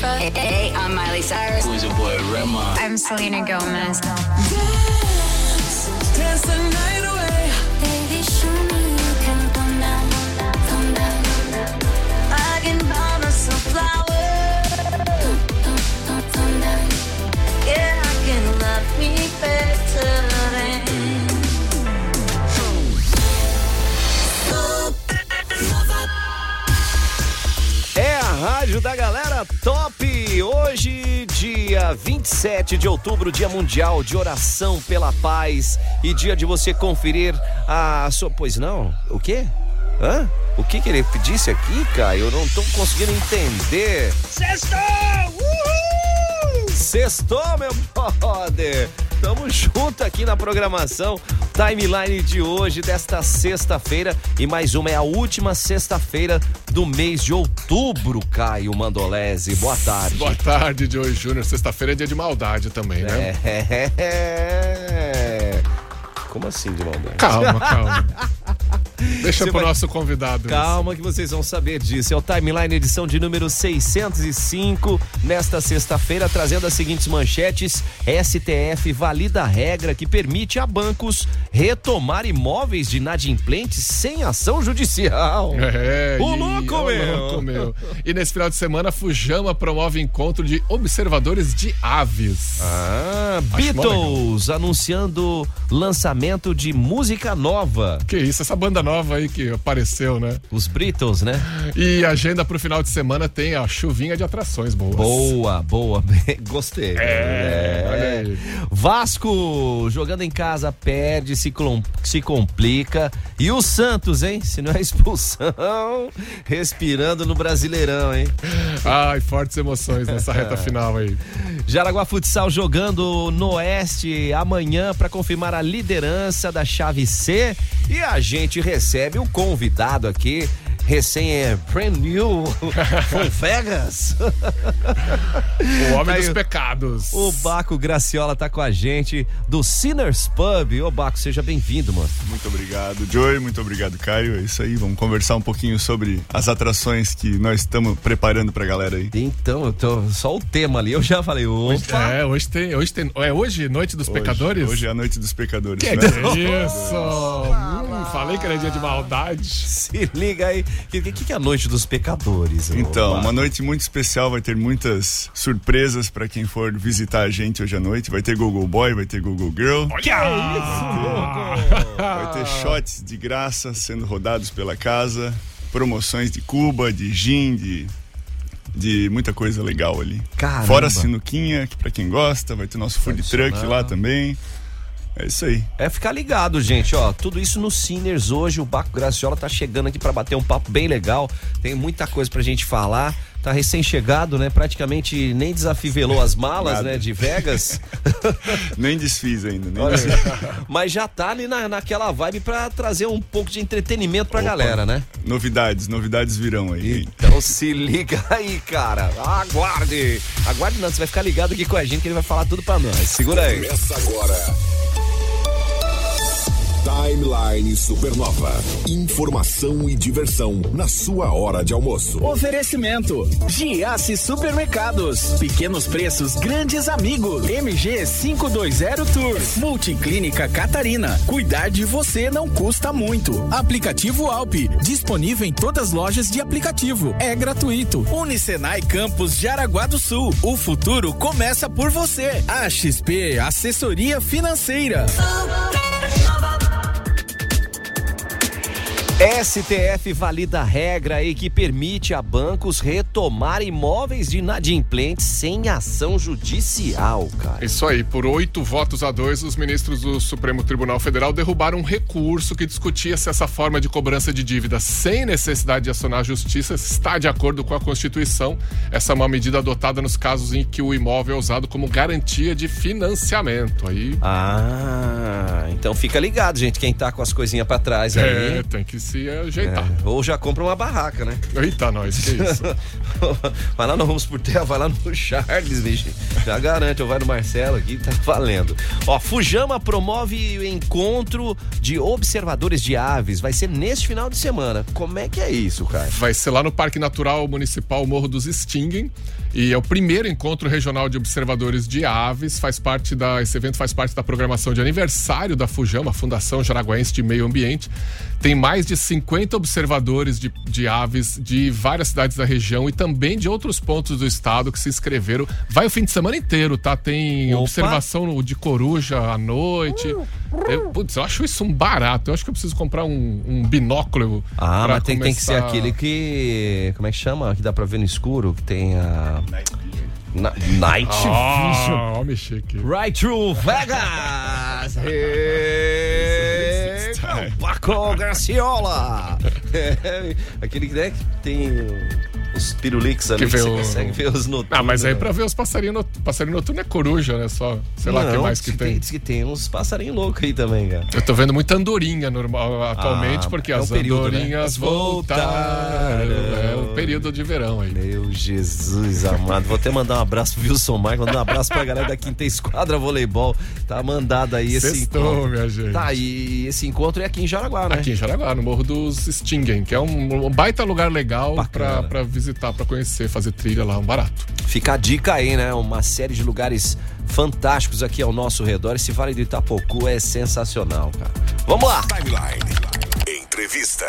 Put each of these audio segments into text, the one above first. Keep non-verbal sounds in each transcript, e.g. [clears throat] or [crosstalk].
Khalifa. Hey, hey, I'm Miley Cyrus. Who's your boy Rema? I'm Selena Gomez. Dance, dance the night away. Baby, show me you can calm down, calm down. I can buy myself flowers. Calm down. Yeah, I can love me better than. É a rádio da galera top. Hoje, dia 27 de outubro, dia mundial de oração pela paz e dia de você conferir a sua. Pois não? O quê? Hã? O que, que ele disse aqui, cara? Eu não tô conseguindo entender. Sextou! Sextou, meu brother! Tamo junto aqui na programação timeline de hoje, desta sexta-feira. E mais uma, é a última sexta-feira do mês de outubro, Caio Mandolese. Boa tarde. Boa tarde, Joey Júnior. Sexta-feira é dia de maldade também, né? É. [laughs] Como assim de maldade? Calma, calma. [laughs] Deixa Você pro vai- nosso convidado. isso. Calma que vocês vão saber disso. É o Timeline edição de número 605, nesta sexta-feira, trazendo as seguintes manchetes. STF valida a regra que permite a bancos retomar imóveis de inadimplentes sem ação judicial. É, e- louco, ô, meu! louco, meu. E nesse final de semana, Fujama promove encontro de observadores de aves. Ah, Beatles anunciando lançamento de música nova. Que isso, essa banda nova aí que apareceu, né? Os Beatles, né? E agenda pro final de semana tem a chuvinha de atrações boas. Boa, boa. [laughs] Gostei. É, olha aí. Vasco jogando em casa perde, se, se complica. E o Santos, hein? Se não é expulsão, [laughs] respirando no Brasileirão, hein? Ai, fortes emoções nessa reta [laughs] final aí. Jaraguá Futsal jogando no Oeste amanhã para confirmar a liderança da chave C. E a gente recebe um convidado aqui, recém é brand new [laughs] from Vegas. O homem Aí, dos pecados. O Baco Graciola tá com a gente do Sinners Pub. Ô Baco, seja bem-vindo, mano. Muito obrigado, Joey. Muito obrigado, Caio. É isso aí. Vamos conversar um pouquinho sobre as atrações que nós estamos preparando pra galera aí. Então, eu tô, só o tema ali, eu já falei, opa. É, hoje tem, hoje tem. É hoje, Noite dos Hoje- Pecadores? Hoje é a noite dos pecadores. Que né? isso! Hum, falei que era dia de maldade. Se liga aí. O que, que, que é a noite dos pecadores? Então, uma noite muito especial, vai ter muitas surpresas pra quem for visitar a gente hoje à noite. Vai ter Google Boy, vai ter Google Girl, Que é isso, vai ter shots de graça sendo rodados pela casa, promoções de Cuba, de gin, de, de muita coisa legal ali. Caramba. Fora a sinuquinha, que pra quem gosta, vai ter nosso food truck lá também. É isso aí. É ficar ligado, gente, ó. Tudo isso no Sinners hoje. O Baco Graciola tá chegando aqui pra bater um papo bem legal. Tem muita coisa pra gente falar. Tá recém-chegado, né? Praticamente nem desafivelou as malas, Nada. né? De Vegas. [laughs] Nem desfiz ainda, nem desfiz. mas já tá ali na, naquela vibe pra trazer um pouco de entretenimento pra galera, né? Novidades, novidades virão aí. Então se liga aí, cara. Aguarde. Aguarde não, você vai ficar ligado aqui com a gente que ele vai falar tudo pra nós. Segura aí. Começa agora. Timeline Supernova. Informação e diversão na sua hora de almoço. Oferecimento: Giasse Supermercados. Pequenos preços, grandes amigos. MG 520 Tour. Multiclínica Catarina. Cuidar de você não custa muito. Aplicativo Alpe. Disponível em todas as lojas de aplicativo. É gratuito. Unicenai Campus Jaraguá do Sul. O futuro começa por você. A XP Assessoria Financeira. STF valida a regra aí que permite a bancos retomar imóveis de inadimplentes sem ação judicial, cara. Isso aí, por oito votos a dois, os ministros do Supremo Tribunal Federal derrubaram um recurso que discutia se essa forma de cobrança de dívida sem necessidade de acionar a justiça está de acordo com a Constituição. Essa é uma medida adotada nos casos em que o imóvel é usado como garantia de financiamento. Aí. Ah, então fica ligado, gente, quem tá com as coisinhas pra trás aí. É, tem que se ajeitar. É, ou já compra uma barraca, né? Eita, nós, que isso. [laughs] vai lá no Ramos por Terra, vai lá no Charles, bicho. Já garante, ou vai no Marcelo aqui, tá valendo. Ó, Fujama promove o encontro de observadores de aves. Vai ser neste final de semana. Como é que é isso, cara? Vai ser lá no Parque Natural Municipal Morro dos Stingen. E é o primeiro encontro regional de observadores de aves. Faz parte da, esse evento faz parte da programação de aniversário da Fujama, Fundação Jaraguense de Meio Ambiente. Tem mais de 50 observadores de, de aves de várias cidades da região e também de outros pontos do estado que se inscreveram. Vai o fim de semana inteiro, tá? Tem Opa. observação de coruja à noite. Eu, putz, eu acho isso um barato. Eu acho que eu preciso comprar um, um binóculo. Ah, mas tem, tem que ser aquele que. Como é que chama? Que dá pra ver no escuro, que tem a. Na- Night Vision. Ah, ó, mexer aqui. Right to Vegas! [laughs] Hey, Paco Graciola! [laughs] Aquele né, que tem os piruliques ali Que que, você o- consegue ver os noturnos. Ah, mas aí né? pra ver os passarinhos noturnos. Passarinho noturno é coruja, né? Só. Sei lá o que mais que diz tem. Diz que tem uns passarinhos loucos aí também, cara. Eu tô vendo muita andorinha normal, atualmente, Ah, porque é um as período, né? andorinhas Voltaram. voltaram. É o período de verão aí. Meu Jesus amado. Vou até mandar um abraço pro Wilson Marques, mandar um abraço pra galera da Quinta Esquadra Voleibol. Tá mandado aí esse Sextou, encontro. minha gente. Tá, e esse encontro é aqui em Jaraguá, né? Aqui em Jaraguá, no Morro dos Stingen, que é um, um baita lugar legal Bacana. pra, pra visitar, pra conhecer, fazer trilha lá, um barato. Fica a dica aí, né? Uma série de lugares fantásticos aqui ao nosso redor. Esse Vale do Itapocu é sensacional, cara. Vamos lá! Timeline. Entrevista.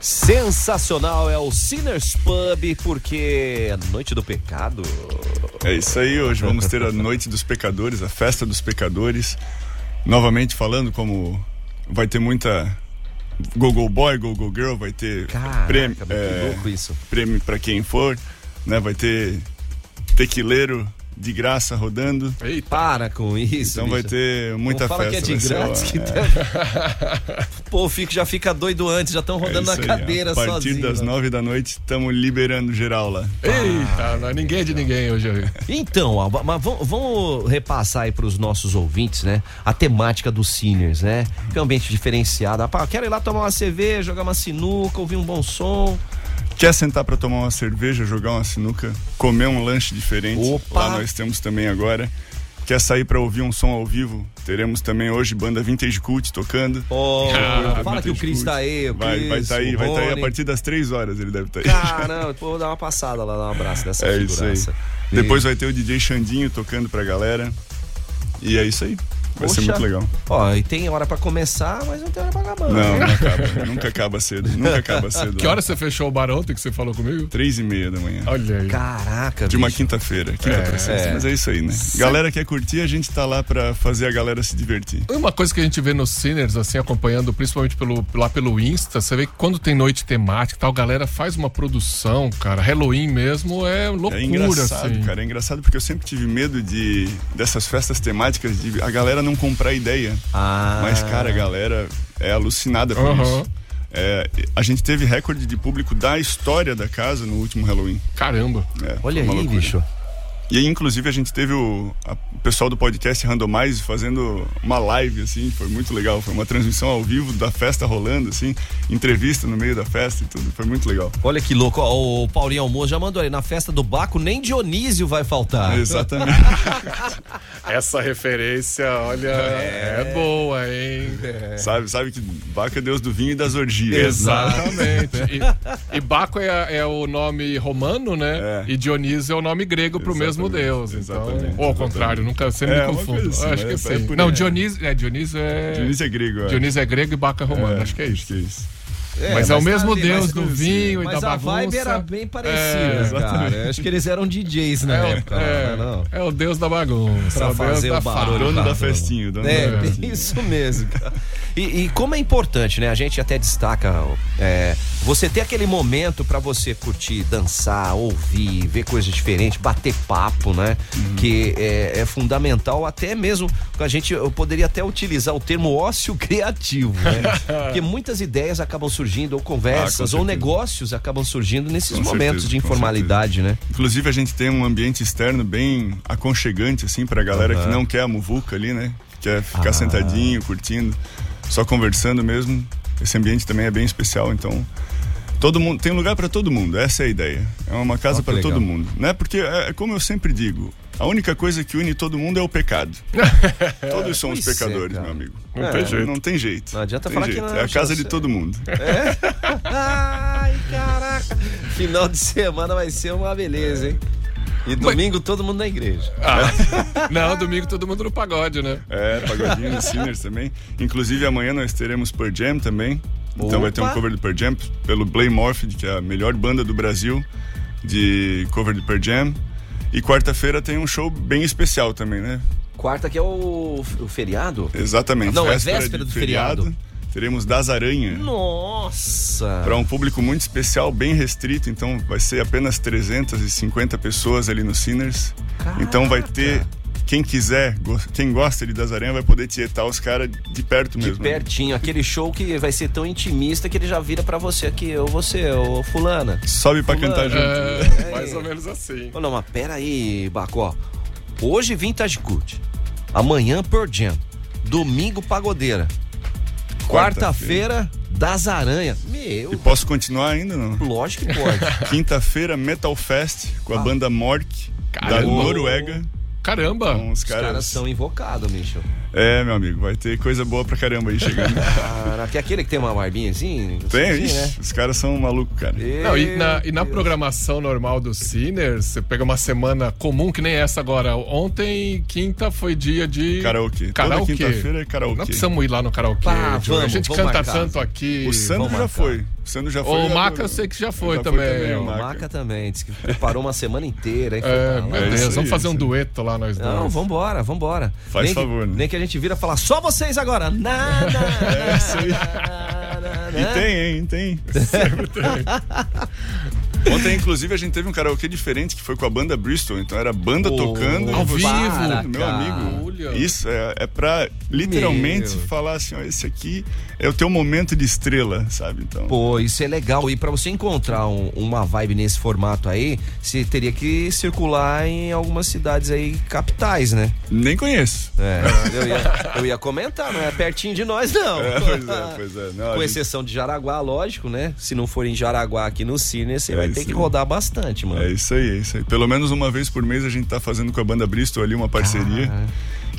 Sensacional é o Sinners Pub, porque é Noite do Pecado. É isso aí, hoje vamos ter a [laughs] Noite dos Pecadores, a Festa dos Pecadores. Novamente falando como vai ter muita Go Go Boy, Go Go Girl, vai ter Caraca, prêmio, é, louco isso. prêmio para quem for, né? Vai ter tequileiro de graça rodando. Eita! Para com isso. Então vai bicho. ter muita Não fala festa. que é de vai ser, grátis. Que é. [laughs] tem... Pô, fico, já fica doido antes, já estão É rodando isso na aí, cadeira A partir sozinho. das né? nove da noite, estamos liberando geral lá. Eita, não é ninguém de ninguém hoje aí. Então, ó, mas vamos, vamos repassar aí pros nossos ouvintes, né? A temática dos seniors, né? Que é um ambiente diferenciado. Ah, quero ir lá tomar uma cerveja, jogar uma sinuca, ouvir um bom som. Quer sentar para tomar uma cerveja, jogar uma sinuca, comer um lanche diferente? Opa! Lá nós temos também agora. Quer sair para ouvir um som ao vivo? Teremos também hoje banda Vintage Cult tocando. Oh, Ah, fala que o Cris Cult. tá aí, o Vai Cris, vai tá aí, vai tá aí a partir das três horas ele deve estar aí. Caramba, vou dar uma passada lá, dar um abraço dessa É isso aí. figuraça. Depois vai ter o DJ Xandinho tocando pra galera. E é isso aí. Vai ser Poxa. muito legal. Ó, e tem hora pra começar, mas não tem hora pra acabar. Não, né? não acaba. Nunca acaba cedo. Nunca acaba [laughs] cedo. Que hora você fechou o bar ontem que você falou comigo? Três e meia da manhã. Olha aí. Caraca, De uma bicho. quinta-feira. Quinta pra sexta. É. Mas é isso aí, né? Galera quer curtir, a gente tá lá pra fazer a galera se divertir. Uma coisa que a gente vê nos Sinners, assim, acompanhando, principalmente pelo, lá pelo Insta, você vê que quando tem noite temática e tal, a galera faz uma produção, cara. Halloween mesmo é loucura, É engraçado, assim. cara. É engraçado porque eu sempre tive medo de dessas festas temáticas de a galera não comprar ideia. Ah. Mas, cara, a galera é alucinada por Aham. isso. É, a gente teve recorde de público da história da casa no último Halloween. Caramba. É, Olha aí, loucura. bicho. E aí, inclusive, a gente teve o, a- o pessoal do podcast Randomize fazendo uma live, assim, foi muito legal. Foi uma transmissão ao vivo da festa rolando, assim, entrevista no meio da festa e tudo. Foi muito legal. Olha que louco. Ó, o Paulinho Almoço já mandou ali. Na festa do Baco, nem Dionísio vai faltar. Exatamente. [laughs] Essa referência, olha, é, boa, hein? sabe, sabe que Baco é deus do vinho e das orgias. Exatamente. [laughs] E, e Baco é, é o nome romano, né? É. E Dionísio é o nome grego pro mesmo Exatamente, deus. Então, exatamente, ou ao contrário, nunca sempre É, me confundo. assim, acho que é- sim. é Não. Dionísio é Dionísio é Dionísio é grego, acho. Dionísio é grego e Baco é romano. acho que é isso. Acho que é isso. mas é o mesmo tá deus mas- do vinho e Mas da a bagunça. vibe era bem parecida, É, cara. Acho que eles eram DJs na É, época. é, não, não. é o deus da bagunça. Pra é o deus fazer da o barulho. farra. Dono da festinha. Dono da É, festinha. bem isso mesmo, cara. E, e como é importante, né? A gente até destaca é, você ter aquele momento pra você curtir, dançar, ouvir, ver coisas diferentes, bater papo, né? Uhum. Que é, é fundamental, até mesmo a gente eu poderia até utilizar o termo ócio [laughs] criativo, né? [laughs] Porque muitas ideias acabam surgindo, ou Ah, conversas, com ou negócios acabam surgindo nesses Com momentos certeza, de informalidade, né? Inclusive, a gente tem um ambiente externo bem aconchegante, assim, pra galera que não quer a muvuca ali, né? Quer ficar Ah. sentadinho, curtindo, só conversando mesmo. Esse ambiente também é bem especial, então. Todo mundo tem lugar pra todo mundo, essa é a ideia. É uma casa que pra legal. todo mundo, né? Porque é, é como eu sempre digo, a única coisa que une todo mundo é o pecado. [laughs] Todos somos Pois é, pecadores, meu amigo. Não É, tem jeito. Não tem jeito. Não adianta Tem falar que jeito. não, É a casa de todo mundo. [laughs] Ai, caraca. Final de semana vai ser uma beleza, hein? E domingo todo mundo na igreja. Ah, [laughs] não, domingo todo mundo no pagode, né? É, pagodinho no Sinners também. Inclusive amanhã nós teremos Pearl Jam também. Então vai ter um Opa! cover do Pearl Jam pelo Blame Morphed, que é a melhor banda do Brasil de cover do Pearl Jam. E quarta-feira tem um show bem especial também, né? Quarta que é o, o feriado? Exatamente. Não, é véspera de do feriado. Teremos Das Aranha. Nossa! Para um público muito especial, bem restrito, então vai ser apenas 350 pessoas ali no Sinners. Então vai ter quem quiser, go- quem gosta de Das Aranha vai poder tietar os caras de perto De mesmo. né? pertinho, aquele show que vai ser tão intimista que ele já vira pra você aqui, eu, você, ô fulana. Sobe pra Fulano. cantar junto. É, mais ou menos assim. Ô, não, mas pera aí, Bacó. Hoje Vintage Good. Amanhã Pearl Jam. Domingo Pagodeira. Quarta-feira das Aranhas. E Meu, posso continuar ainda? Não? lógico que pode. [laughs] Quinta-feira, Metal Fest com a Ah. banda Mork da Caramba. Noruega. Caramba! Então, os Os caras caras. são invocados, Michel. É, meu amigo, vai ter coisa boa pra caramba aí chegando. [laughs] Caraca, é aquele que tem uma barbinha assim? Tem, assim, ixi, os caras são malucos, cara. Não, e na, e na programação normal do Sinners, você pega uma semana comum que nem essa agora. Ontem, quinta, foi dia de. Karaokê. Karaokê. quinta-feira é karaokê. Não precisamos ir lá no karaokê. Pá, Diogo. a vamos, gente vamos canta marcar. tanto aqui. O Sandro Vamos já foi. O Sandro já foi. O Maca eu sei que já foi já também. o O Maca. Maca também, disse que preparou uma semana inteira, hein? É, meu É Deus, aí, vamos fazer um isso aí. dueto lá nós dois. Não, vambora, vambora. Faz nem favor, que, né? Nem que a gente vira falar só vocês agora. [laughs] Nada. [laughs] Aí. E né? tem, hein? Tem. [laughs] Ontem, inclusive, a gente teve um karaokê diferente que foi com a banda Bristol. Então era banda Oh, tocando ao vivo, meu amigo. Olha. Isso é, é pra literalmente Meu. falar assim: ó, esse aqui é o teu momento de estrela, sabe? Então. Pô, isso é legal. E pra você encontrar um- uma vibe nesse formato aí, você teria que circular em algumas cidades aí capitais, né? Nem conheço. É, eu ia, eu ia comentar, não é pertinho de nós, não. É, pois é, pois é. Não, Com gente- exceção de Jaraguá, lógico, né? Se não for em Jaraguá aqui no Cine, você É vai ter que rodar bastante, mano. É isso aí, é isso aí. Pelo menos uma vez por mês a gente tá fazendo com a banda Bristol ali uma parceria.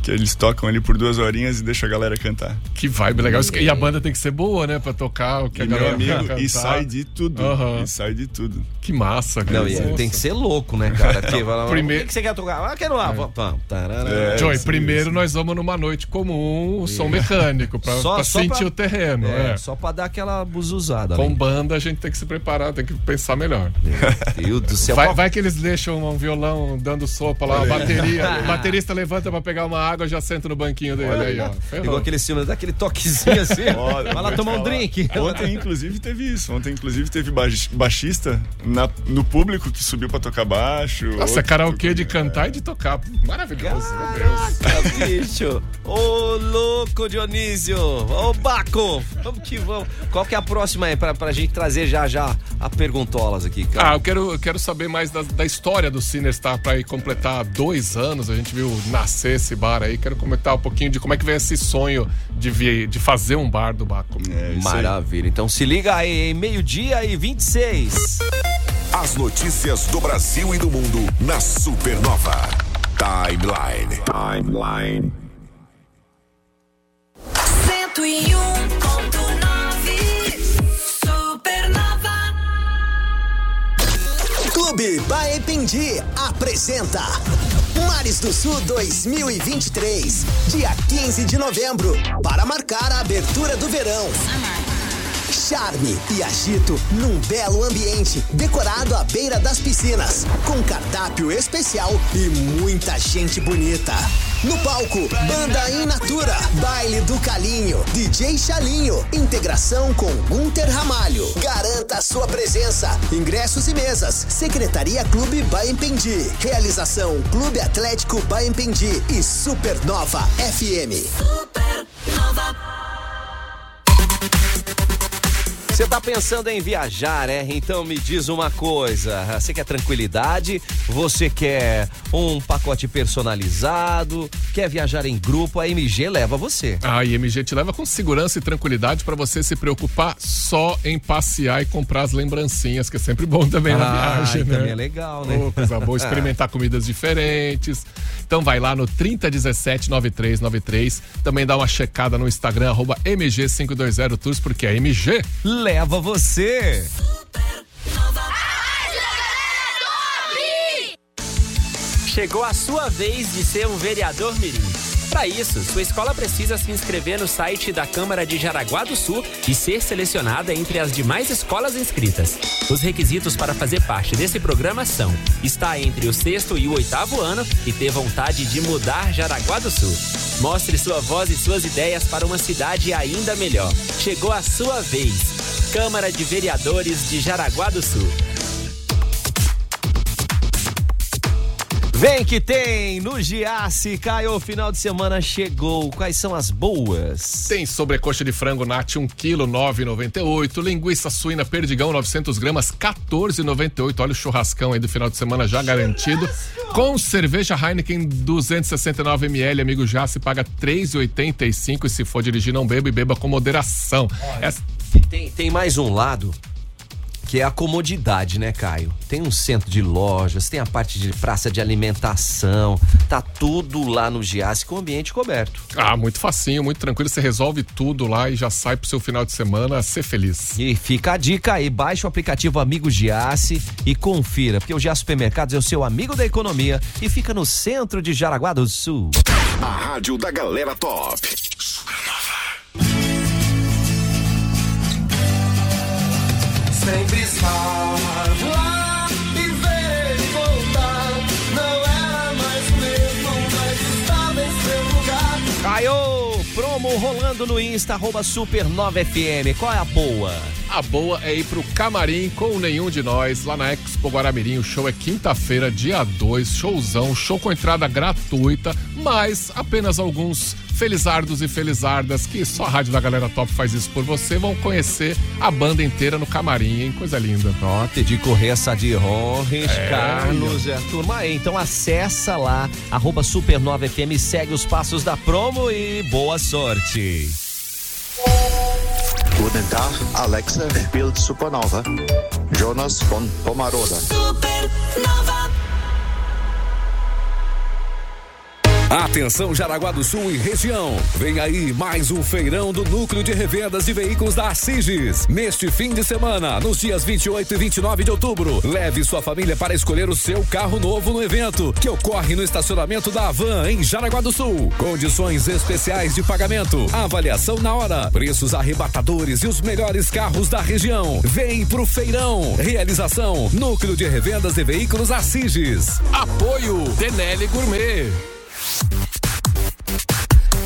Que eles tocam ali por duas horinhas e deixa a galera cantar. Que vibe legal. E a banda tem que ser boa, né? Pra tocar o que E a meu galera amigo, quer e sai de tudo. Aham. E sai de tudo. Que massa, cara. Não, e é- tem que ser louco, né, cara? Porque, fala, primeiro- O que, você quer tocar? Ah, quero lá. É, Joey, isso, primeiro isso. nós vamos numa noite comum, som mecânico, pra, Só- pra só sentir pra- o terreno. É, É, só pra dar aquela buzuzada. Com ali. banda a gente tem que se preparar, tem que pensar melhor. Meu Deus do céu. Vai, vai que eles deixam um violão dando sopa lá, a bateria. O [laughs] baterista levanta pra pegar uma água, já senta no banquinho dele aí, ó. Ferrou. Igual aquele filme, dá aquele toquezinho [laughs] assim. Olha, vai lá tomar um drink. Ontem, inclusive, teve isso. Ontem, inclusive, teve baix- baixista na- no público que subiu pra tocar baixo. Nossa, é karaokê de cantar e de tocar. Maravilhoso, meu Deus. Caraca, bicho. Ô, louco, Dionísio. Ô, Baco. Vamos que vamos. Qual que é a próxima aí pra, pra gente trazer já já a perguntolas aqui, Ah, cara? eu quero, eu quero saber mais da, da história do Sinners, tá? Pra ir completar dois anos, a gente viu nascer esse bar aí. Quero comentar um pouquinho de como é que veio esse sonho de, vir, de fazer um bar do Baco. É, aí. Maravilha. Então se liga aí, meio-dia e 26. As notícias do Brasil e do mundo na Supernova. Timeline. Timeline. 101.9 Clube Baependi apresenta Mares do Sul 2023, dia 15 de novembro, para marcar a abertura do verão. Charme e agito num belo ambiente, decorado à beira das piscinas, com cardápio especial e muita gente bonita. No palco, Banda In Natura, Baile do Calinho, DJ Chalinho, integração com Gunter Ramalho. Garanta sua presença. Ingressos e mesas. Secretaria Clube Baempendi. Realização Clube Atlético Baempendi e Supernova FM. Supernova. Você tá pensando em viajar, é? Então me diz uma coisa. Você quer tranquilidade? Você quer um pacote personalizado? Quer viajar em grupo? A MG leva você. A IMG te leva com segurança e tranquilidade pra você se preocupar só em passear e comprar as lembrancinhas, que é sempre bom também na Ah, viagem, e né? também é legal, né? Coisa boa, [laughs] experimentar comidas diferentes. Então vai lá no 3017-9393. Também dá uma checada no Instagram, arroba MG520Tours, porque a MG Leva você. chegou a sua vez de ser um vereador mirim. Para isso, sua escola precisa se inscrever no site da Câmara de Jaraguá do Sul e ser selecionada entre as demais escolas inscritas. Os requisitos para fazer parte desse programa são estar entre o sexto e o oitavo ano e ter vontade de mudar Jaraguá do Sul. Mostre sua voz e suas ideias para uma cidade ainda melhor. Chegou a sua vez. Câmara de Vereadores de Jaraguá do Sul. Vem que tem no Giasse, Caio, final de semana chegou. Quais são as boas? Tem sobrecoxa de frango nat 1 kg 9,98, linguiça suína perdigão 900 gramas 14,98. Olha o churrascão aí do final de semana já garantido. Com cerveja Heineken 269 ml, amigo Giasse paga 3,85 e se for dirigir não beba e beba com moderação. Essa- Tem, tem mais um lado que é a comodidade, né, Caio? Tem um centro de lojas, tem a parte de praça de alimentação, tá tudo lá no Giasse com ambiente coberto. Ah, muito facinho, muito tranquilo. Você resolve tudo lá e já sai pro seu final de semana ser feliz. E fica a dica aí, baixe o aplicativo Amigo Giasse e confira, porque o Giasse Supermercados é o seu amigo da economia e fica no centro de Jaraguá do Sul. A rádio da galera top. Sempre estar lá e ele voltar. Não era mais o mesmo, mas estava em seu lugar. Caio, promo rolando no Insta, arroba Super 9FM. Qual é a boa? A boa é ir pro camarim com nenhum de nós, lá na Expo Guaramirim. O show é quinta-feira, dia 2, showzão, show com entrada gratuita, mas apenas alguns felizardos e felizardas que só a Rádio da Galera Top faz isso por você, vão conhecer a banda inteira no camarim, hein? Coisa linda. Ó, de Correia de Ronres, É, Carlos, é a turma aí. Então acessa lá, arroba Super 9FM, segue os passos da promo e boa sorte. Guten Tag, Alexa spielt Supernova. Jonas von Pomaroda. Atenção Jaraguá do Sul e região. Vem aí mais um feirão do Núcleo de Revendas de Veículos da Asiges. Neste fim de semana, nos dias 28 e 29 de outubro, leve sua família para escolher o seu carro novo no evento, que ocorre no estacionamento da Avan em Jaraguá do Sul. Condições especiais de pagamento, avaliação na hora, preços arrebatadores e os melhores carros da região. Vem pro feirão. Realização Núcleo de Revendas de Veículos Asiges. Apoio Denelli Gourmet. Thank you.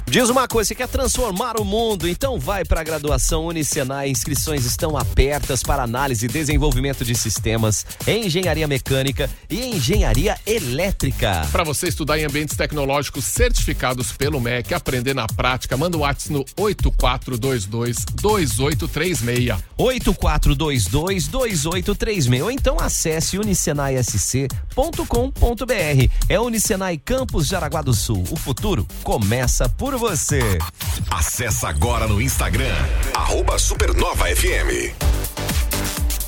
Diz uma coisa, você quer transformar o mundo? Então vai para a graduação Unicenai. Inscrições estão abertas para análise e desenvolvimento de sistemas, engenharia mecânica e engenharia elétrica. Para você estudar em ambientes tecnológicos certificados pelo MEC, aprender na prática, manda o WhatsApp no 8422-2836. 8422-2836 ou então acesse unicenaisc.com.br. É Unicenai Campus Jaraguá do Sul. O futuro começa por você. Acesse agora no Instagram, arroba Supernova FM.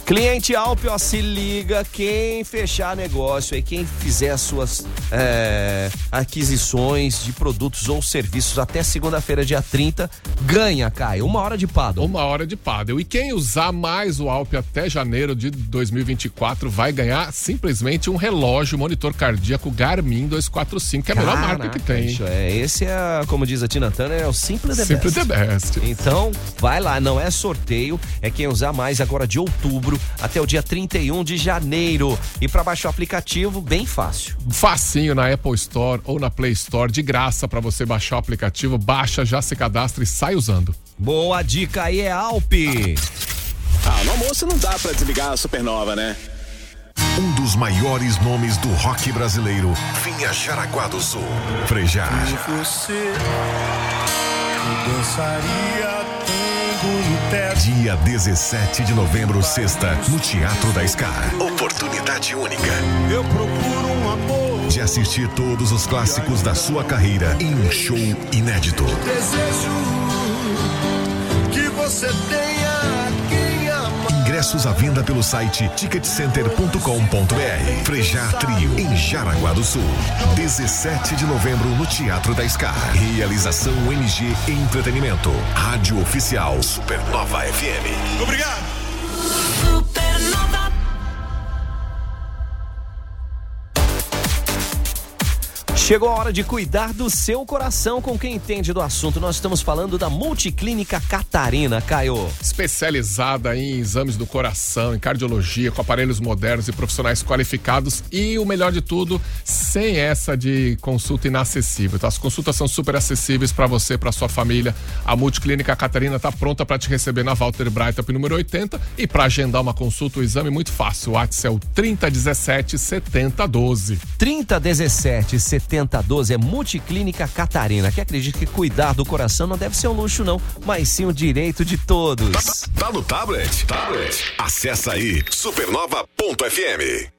Cliente Alpe, ó, se liga, quem fechar negócio aí, quem fizer suas é, aquisições de produtos ou serviços até segunda-feira, dia 30, ganha, Caio, uma hora de paddle. Uma hora de paddle. E quem usar mais o Alpe até janeiro de 2024 vai ganhar simplesmente um relógio monitor cardíaco Garmin 245, que é a melhor marca que tem. é, esse é, como diz a Tina Turner, é o Simple the Simple Best. the best. Então, vai lá, não é sorteio, é quem usar mais agora de outubro até o dia 31 de janeiro. E para baixar o aplicativo, bem fácil. Facinho na Apple Store ou na Play Store, de graça para você baixar o aplicativo, baixa, já se cadastra e sai usando. Boa dica aí é Alpe. Ah, no almoço não dá pra desligar a supernova, né? Um dos maiores nomes do rock brasileiro vinha Jaraguá do Sul. Frejar. Você dançaria. Dia 17 de novembro, sexta, no Teatro da Scar. Oportunidade única Eu procuro um amor. de assistir todos os clássicos da sua carreira em um show inédito. Desejo que você tenha. Ingressos à venda pelo site ticketcenter.com.br. Frejar Trio, em Jaraguá do Sul. 17 de novembro, no Teatro da Scar. Realização MG Entretenimento. Rádio Oficial Supernova FM. Obrigado. Chegou a hora de cuidar do seu coração com quem entende do assunto. Nós estamos falando da Multiclínica Catarina, Caio. Especializada em exames do coração, em cardiologia, com aparelhos modernos e profissionais qualificados e o melhor de tudo, sem essa de consulta inacessível. Então, as consultas são super acessíveis para você, para sua família. A Multiclínica Catarina está pronta para te receber na Walter Breitap número 80 e para agendar uma consulta, o exame é muito fácil. O WhatsApp é o 3017 7012. 3017 7012 é Multiclínica Catarina, que acredita que cuidar do coração não deve ser um luxo, não, mas sim um direito de todos. Tá no tablet? Tablet. Acessa aí supernova.fm.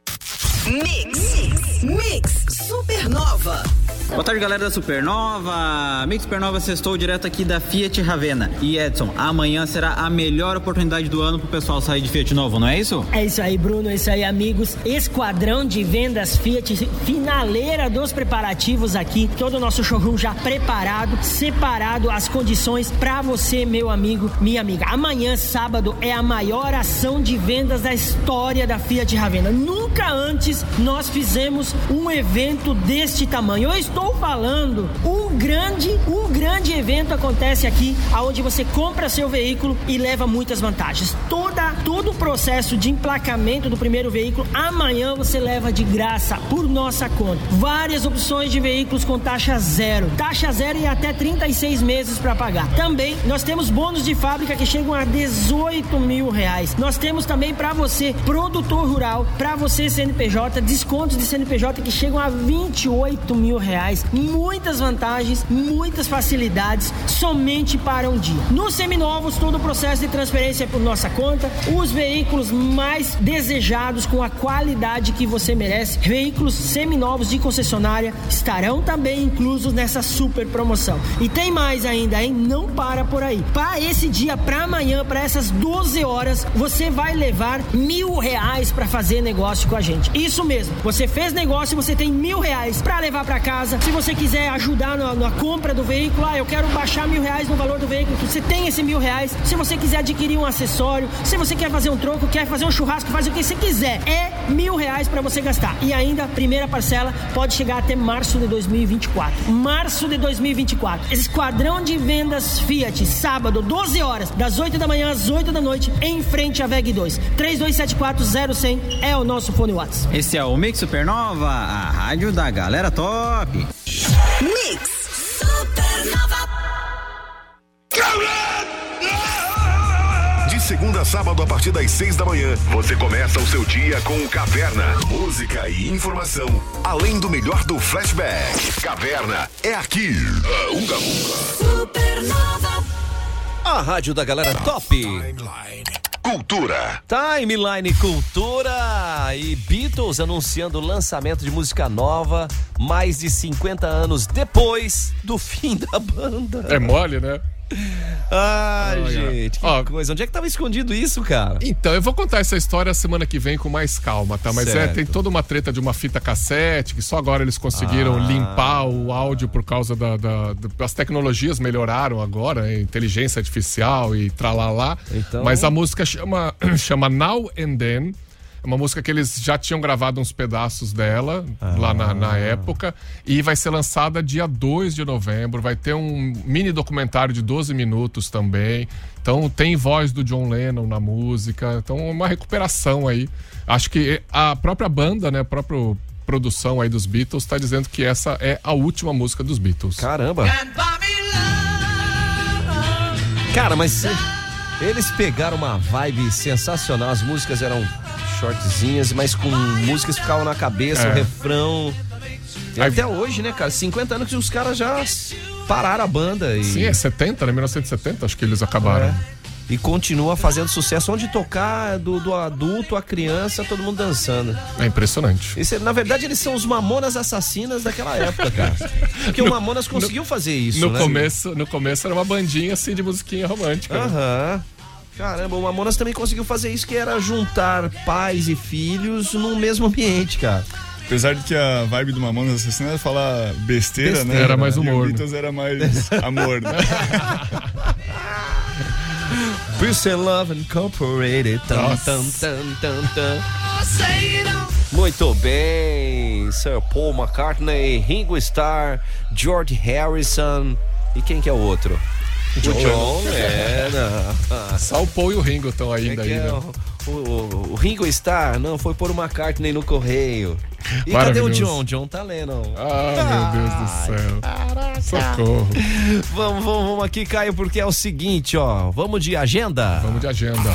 Mix. Mix Supernova. Boa tarde, galera da Supernova. Mix Supernova sextou direto aqui da Fiat Ravena. E Edson, amanhã será a melhor oportunidade do ano pro pessoal sair de Fiat novo, não é isso? É isso aí, Bruno, é isso aí, amigos. Esquadrão de vendas Fiat, finaleira dos preparativos aqui. Todo o nosso showroom já preparado, separado as condições para você, meu amigo, minha amiga. Amanhã, sábado, é a maior ação de vendas da história da Fiat Ravena. Nunca antes nós fizemos um evento deste tamanho. Eu estou falando um grande, um grande evento acontece aqui, aonde você compra seu veículo e leva muitas vantagens. Toda, todo o processo de emplacamento do primeiro veículo, amanhã você leva de graça por nossa conta. Várias opções de veículos com taxa zero, taxa zero e até 36 meses para pagar. Também nós temos bônus de fábrica que chegam a 18 mil reais. Nós temos também para você produtor rural, para você CNPJ, descontos de CNPJ que chegam a 28 mil reais. Muitas vantagens, muitas facilidades somente para um dia. Nos seminovos, todo o processo de transferência é por nossa conta. Os veículos mais desejados com a qualidade que você merece, veículos seminovos de concessionária estarão também inclusos nessa super promoção. E tem mais ainda, hein? Não para por aí. Para esse dia, para amanhã, para essas 12 horas, você vai levar mil reais para fazer negócio com a gente. Isso mesmo. Você fez negócio, você tem mil reais para levar para casa. Se você quiser ajudar na, na, compra do veículo, ah, eu quero baixar mil reais no valor do veículo, você tem esse mil reais. Se você quiser adquirir um acessório, se você quer fazer um troco, quer fazer um churrasco, faz o que você quiser. É mil reais para você gastar. E ainda, primeira parcela pode chegar até março de 2024. Março de 2024. Esquadrão de vendas Fiat, sábado, 12 horas, das 8 da manhã às 8 da noite, em frente à VEG 2. 32740100 é o nosso fone WhatsApp. Esse é o Mix Supernova, a rádio da galera top. Mix Supernova. De segunda a sábado, a partir das seis da manhã, você começa o seu dia com o Caverna. Música e informação, além do melhor do flashback. Caverna é aqui. Uh, unga, unga. Supernova. A rádio da galera top. Cultura. Timeline Cultura e Beatles anunciando o lançamento de música nova mais de 50 anos depois do fim da banda. É mole, né? Ai, Olha. gente, que Ó, coisa. Onde é que tava escondido isso, cara? Então, eu vou contar essa história semana que vem com mais calma, tá? Mas é, Certo. tem toda uma treta de uma fita cassete, que só agora eles conseguiram Ah. limpar o áudio por causa da, da- da- As tecnologias melhoraram agora, é, inteligência artificial e tralalá. Então- Mas a música chama, [clears throat] chama Now and Then. É uma música que eles já tinham gravado uns pedaços dela lá na, na Ah. época. E vai ser lançada dia 2 de novembro. Vai ter um mini documentário de 12 minutos também. Então tem voz do John Lennon na música. Então uma recuperação aí. Acho que a própria banda, né? A própria produção aí dos Beatles está dizendo que essa é a última música dos Beatles. Caramba! Cara, mas eles pegaram uma vibe sensacional. As músicas eram shortzinhas, mas com músicas que ficavam na cabeça, É. o refrão. E Aí- até hoje, né, cara? 50 anos que os caras já pararam a banda e. Sim, é 70, né? 1970, acho que eles acabaram. É. E continua fazendo sucesso. Onde tocar, do, do adulto à criança, todo mundo dançando. É impressionante. Esse, na verdade, eles são os mamonas assassinas daquela época, cara. [laughs] Porque o Mamonas conseguiu fazer isso, no né? começo, no começo era uma bandinha assim de musiquinha romântica. né? Caramba, o Mamonas também conseguiu fazer isso, que era juntar pais e filhos no mesmo ambiente, cara. Apesar de que a vibe do Mamonas Assassina era falar besteira, Besteira, né? era mais E o humor, né? Beatles era mais [laughs] amor, né? Peace and Love Incorporated. Muito bem, Sir Paul McCartney, Ringo Starr, George Harrison e quem que é o outro? O John. John Lennon. Só o Paul e o Ringo estão ainda É aí, é né? o, o- o Ringo Starr, não, foi pôr o McCartney no correio. E cadê o. John? John tá lendo. Ah, meu Deus do céu. Socorro. [laughs] Vamos, vamos, vamos aqui, Caio, porque é o seguinte, ó. Vamos de agenda? Vamos de agenda.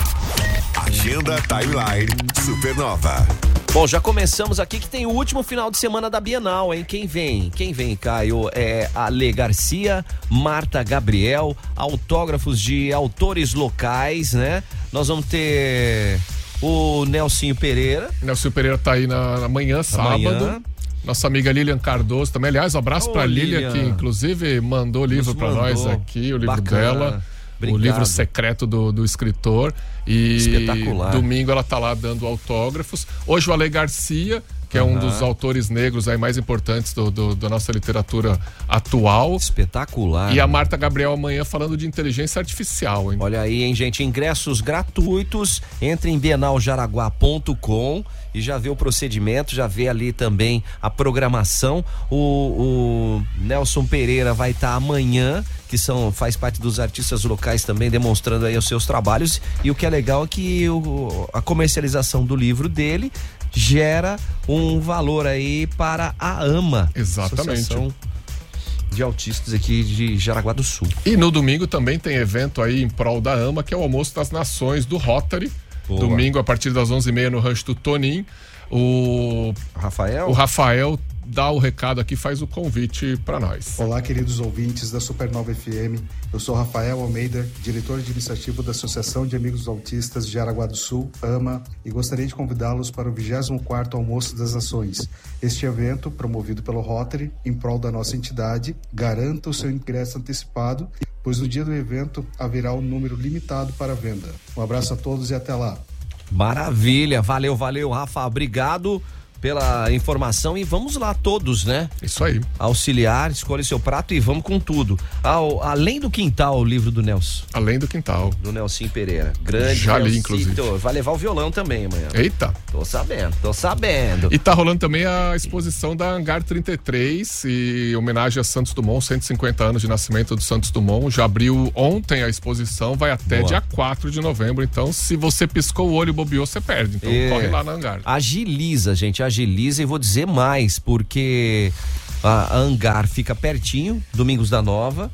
Agenda Timeline Supernova. Bom, já começamos aqui que tem o último final de semana da Bienal, hein? Quem vem? Quem vem, Caio? É Ale Garcia, Marta Gabriel, autógrafos de autores locais, né? Nós vamos ter o Nelsinho Pereira. Nelson Pereira tá aí na, na manhã, sábado. Amanhã. Nossa amiga Lilian Cardoso também. Aliás, um abraço Ô, pra Lilian, Lilian. que inclusive mandou o livro pra nós aqui, o livro Bacana. dela. Obrigado. O livro secreto do, do escritor. E Espetacular. domingo ela tá lá dando autógrafos. Hoje o Ale Garcia, que é um dos autores negros aí mais importantes do, do- da nossa literatura atual. Espetacular. E a né? Marta Gabriel amanhã falando de inteligência artificial, hein? Olha aí, hein, gente? Ingressos gratuitos. Entre em bienaljaraguá.com e já vê o procedimento, já vê ali também a programação. O, o Nelson Pereira vai estar amanhã, que são faz parte dos artistas locais também, demonstrando aí os seus trabalhos. E o que é legal é que o- a comercialização do livro dele gera um valor aí para a AMA. Exatamente. Associação de autistas aqui de Jaraguá do Sul. E no domingo também tem evento aí em prol da AMA, que é o Almoço das Nações do Rotary. Boa. Domingo, a partir das 11h30 no rancho do Tonim. O Rafael? O Rafael dá o recado aqui, faz o convite para nós. Olá, queridos ouvintes da Supernova FM. Eu sou Rafael Almeida, diretor administrativo da Associação de Amigos Autistas de Araguá do Sul, AMA, e gostaria de convidá-los para o 24º Almoço das Nações. Este evento, promovido pelo Rotary, em prol da nossa entidade, garanta o seu ingresso antecipado, pois no dia do evento haverá um número limitado para venda. Um abraço a todos e até lá. Maravilha, valeu, valeu, Rafa, obrigado pela informação e vamos lá todos, né? Isso aí. Auxiliar, escolha seu prato e vamos com tudo. Ao- além do quintal, o livro do Nelson. Além do quintal. Do Nelson Pereira. Grande Já li, inclusive. Vai levar o violão também amanhã. Eita. Tô sabendo, tô sabendo. E tá rolando também a exposição da Hangar 33, e homenagem a Santos Dumont, 150 anos de nascimento do Santos Dumont. Já abriu ontem a exposição, vai até Boa. dia 4 de novembro. Então, se você piscou o olho e bobeou, você perde. Então, É. corre lá na Hangar. Agiliza, gente, agiliza e vou dizer mais, porque a a Hangar fica pertinho, Domingos da Nova,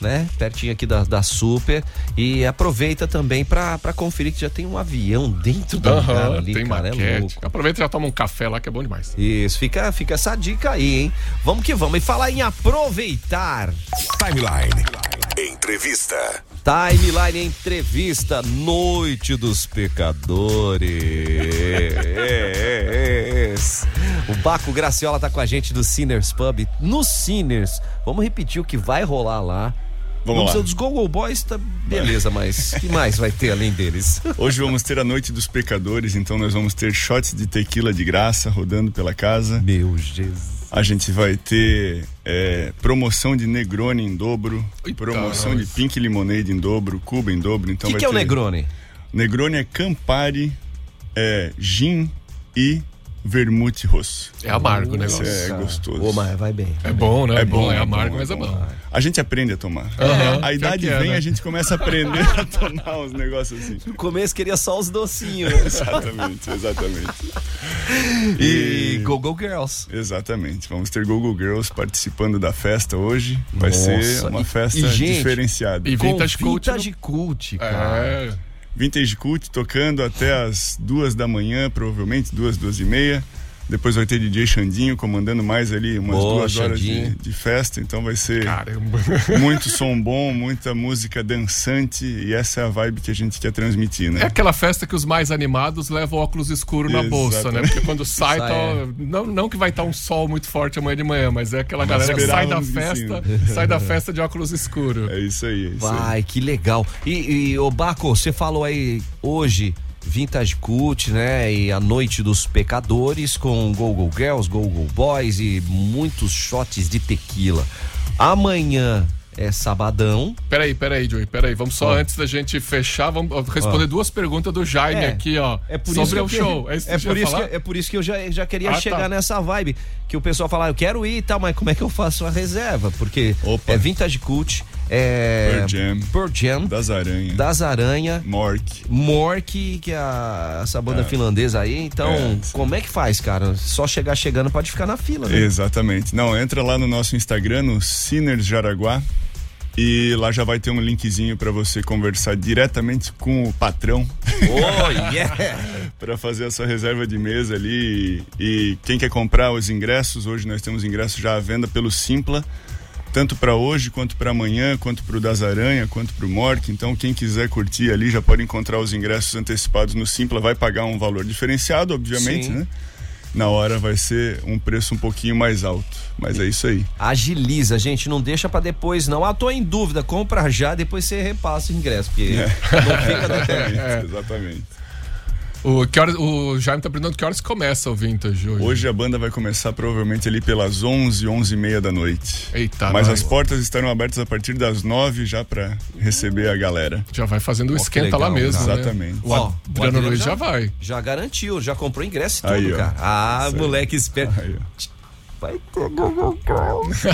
né? Pertinho aqui da, da Super. E aproveita também pra pra conferir que já tem um avião dentro da Hangar Aham, ali, tem cara, é. Aproveita e já toma um café lá que é bom demais. Isso, fica, fica essa dica aí, hein? Vamos que vamos. E falar em aproveitar. Timeline. Entrevista. Timeline Entrevista, Noite dos Pecadores. O Baco Graciola tá com a gente do Sinners Pub. No Sinners, vamos repetir o que vai rolar lá. Vamos Vamos lá. Dos Google Boys, tá beleza, mas o que mais vai ter além deles? [laughs] Hoje vamos ter a Noite dos Pecadores, então nós vamos ter shots de tequila de graça rodando pela casa. Meu Jesus. A gente vai ter é, promoção de Negroni em dobro, promoção nós. de Pink Lemonade em dobro, Cuba em dobro. Então O que, que é o ter- Negroni? Negroni é Campari, é, gin e vermute rosso. É amargo o negócio. É gostoso. Ô, mas vai bem. É bom, né? É bom, é é amargo, bom, mas é bom. A gente aprende a tomar. Aham, a idade que é, vem, né? a gente começa a aprender a [laughs] tomar uns negócios assim. No começo queria só os docinhos. [laughs] exatamente, exatamente. E Go-Go Girls. Exatamente. Vamos ter Google Girls participando da festa hoje. Vai Nossa, ser uma e- festa e, gente, diferenciada. E Vintage Com Cult. Vintage Cult, cara. É. Vintage Cult tocando até as duas da manhã, provavelmente, duas, duas e meia. Depois vai ter DJ Xandinho comandando mais ali umas Boa, duas horas de, Xandinho. de festa. Então vai ser Caramba. [laughs] muito som bom, muita música dançante. E essa é a vibe que a gente quer transmitir, né? É aquela festa que os mais animados levam óculos escuros na bolsa, né? Porque quando sai, Sai, tá, é. não, não que vai estar um sol muito forte amanhã de manhã, mas é aquela Mas galera que sai da festa, sai da festa de óculos escuros. É isso aí. É isso aí. Vai, que legal. E, e ô Baco, você falou aí hoje Vintage Cult, né? E a Noite dos Pecadores com Go Go Girls, Go Go Boys e muitos shots de tequila. Amanhã é sabadão. Peraí, peraí, Joey, peraí. Vamos só, antes da gente fechar, vamos responder duas perguntas do Jaime É. aqui, ó. É por sobre isso o que show. Eu, isso que é, por isso que, é por isso que eu já, já queria Ah, tá. chegar nessa vibe. Que o pessoal fala, eu quero ir e tal, mas como é que eu faço a reserva? Porque é Vintage Cult, é. Pearl Jam. Pearl Jam. Das Aranha. Das Aranha. Mork. Mork, que é a, essa banda É. finlandesa aí. Então, É, como é que faz, cara? Só chegar chegando pode ficar na fila, né? Exatamente. Não, entra lá no nosso Instagram, no Sinners Jaraguá. E lá já vai ter um linkzinho para você conversar diretamente com o patrão. Oh, [laughs] yeah! para fazer a sua reserva de mesa ali. E, e quem quer comprar os ingressos, hoje nós temos ingressos já à venda pelo Simpla, tanto para hoje, quanto para amanhã, quanto para o Das Aranha, quanto para o Mork. Então, quem quiser curtir ali já pode encontrar os ingressos antecipados no Simpla, vai pagar um valor diferenciado, obviamente, Sim. né? Na hora vai ser um preço um pouquinho mais alto. Mas é isso aí. Agiliza, gente, não deixa pra depois, não. Ah, tô em dúvida, compra já, depois você repassa o ingresso, porque não fica [laughs] exatamente, É. exatamente. O, que horas, o Jaime tá perguntando que horas começa o Vintage hoje. Hoje a banda vai começar provavelmente ali pelas 11, 11 e meia da noite. Eita, Mas as portas estarão abertas a partir das 9 já para receber a galera. Já vai fazendo o que esquenta lá legal, mesmo. cara. né? Exatamente. O Ó, Adriano Luiz já vai. Já garantiu, já comprou ingresso e tudo, Aí, ó. cara. Ah, Isso moleque esperto. Aí. Vai ter Google Girls.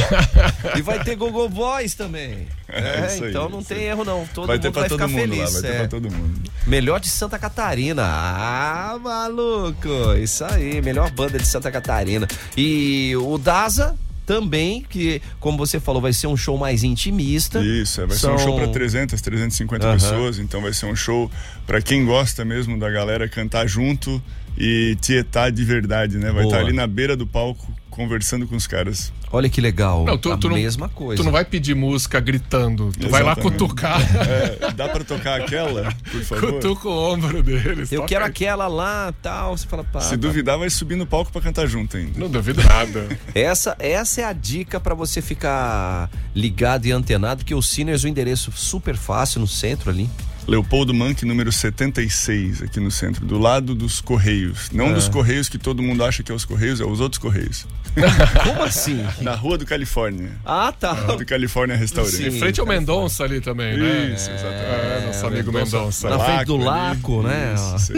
e vai ter Google Voice também. É, É, isso aí, então não isso tem aí. erro não. Todo vai mundo ter pra vai todo ficar mundo feliz. lá, vai ter é. pra todo mundo. Melhor de Santa Catarina. Ah, maluco. Isso aí, melhor banda de Santa Catarina. E o Daza também, que como você falou, vai ser um show mais intimista. Isso, é, vai ser um show para 300, 350 Aham. pessoas, então vai ser um show para quem gosta mesmo da galera cantar junto e tietar de verdade, né? Vai Boa. estar ali na beira do palco conversando com os caras. Olha que legal. Não, tu, a tu não, mesma coisa. Tu não vai pedir música gritando. Tu vai lá Exatamente. cutucar. É, dá para tocar aquela, por favor? Cutuca o ombro deles. Eu quero aí. aquela lá, tal. Você fala, pá. Se duvidar, vai subir no palco para cantar junto ainda. Não duvido nada. Essa, essa é a dica pra você ficar ligado e antenado, que o Sinners, o endereço super fácil no centro ali. Leopoldo Manque, número 76, aqui no centro, do lado dos Correios. Não Ah. dos Correios que todo mundo acha que é os Correios, é os outros Correios. [laughs] Como [laughs] assim? Na Rua do Califórnia. Ah, tá. Rua do Califórnia Restaurante. Em frente ao Mendonça ali também, né? Isso, exatamente. É, nosso amigo Mendonça. Na frente do Laco ali. Né? Isso.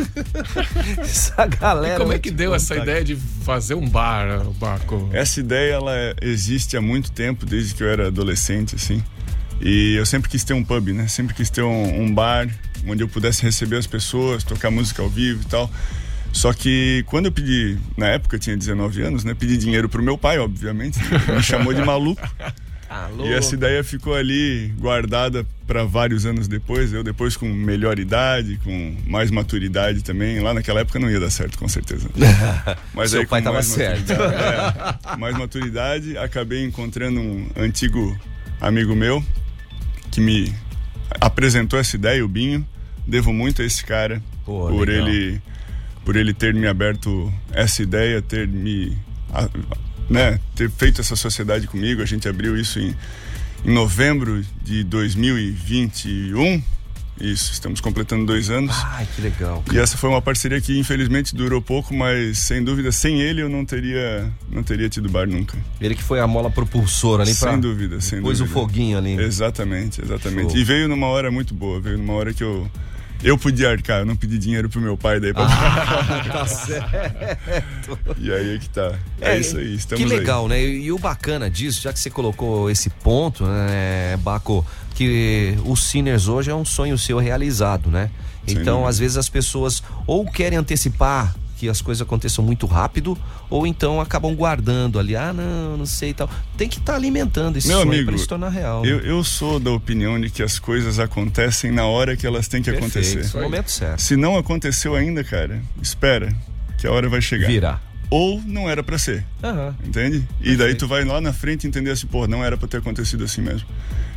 [laughs] Essa galera. E como é que deu essa contar. ideia de fazer um bar, o Baco? Essa ideia ela é- existe há muito tempo, desde que eu era adolescente, assim. E eu sempre quis ter um pub, né? Sempre quis ter um, um bar onde eu pudesse receber as pessoas, tocar música ao vivo e tal. Só que quando eu pedi, na época eu tinha 19 anos, né? Pedi dinheiro pro meu pai, obviamente. Me chamou de maluco. Alô? [laughs] E essa ideia ficou ali guardada para vários anos depois. Eu depois com melhor idade, com mais maturidade também. Lá naquela época não ia dar certo, com certeza. [laughs] Mas Seu aí, pai tava certo. [laughs] é, mais maturidade, acabei encontrando um antigo amigo meu que me apresentou essa ideia, o Binho. Devo muito a esse cara Pô, por legal. ele por ele ter me aberto essa ideia, ter me né, ter feito essa sociedade comigo. A gente abriu isso em, em novembro de 2021. Isso, estamos completando dois anos. Ai, que legal. E essa foi uma parceria que infelizmente durou pouco, mas sem dúvida, sem ele eu não teria, não teria tido bar nunca. Ele que foi a mola propulsora ali pra. Sem dúvida, sem Pôs dúvida. o foguinho ali. Exatamente, exatamente. Show. E veio numa hora muito boa, veio numa hora que eu eu podia arcar, eu não pedi dinheiro pro meu pai daí pra Ah, [laughs] tá certo. E aí é que tá. É, isso aí, estamos Que aí. legal, né? E o bacana disso, já que você colocou esse ponto, né, Baco, que o Sinners hoje é um sonho seu realizado, né? Então, às vezes as pessoas ou querem antecipar que as coisas aconteçam muito rápido, ou então acabam guardando ali, ah, não, não sei e tal. Tem que estar alimentando esse Meu sonho amigo, para se tornar real. né? Eu, eu sou da opinião de que as coisas acontecem na hora que elas têm que Perfeito, acontecer. no momento certo. Se não aconteceu ainda, cara, espera, que a hora vai chegar. Virá. Ou não era pra ser. Aham. Entende? E daí tu vai lá na frente entender assim, pô, não era pra ter acontecido assim mesmo.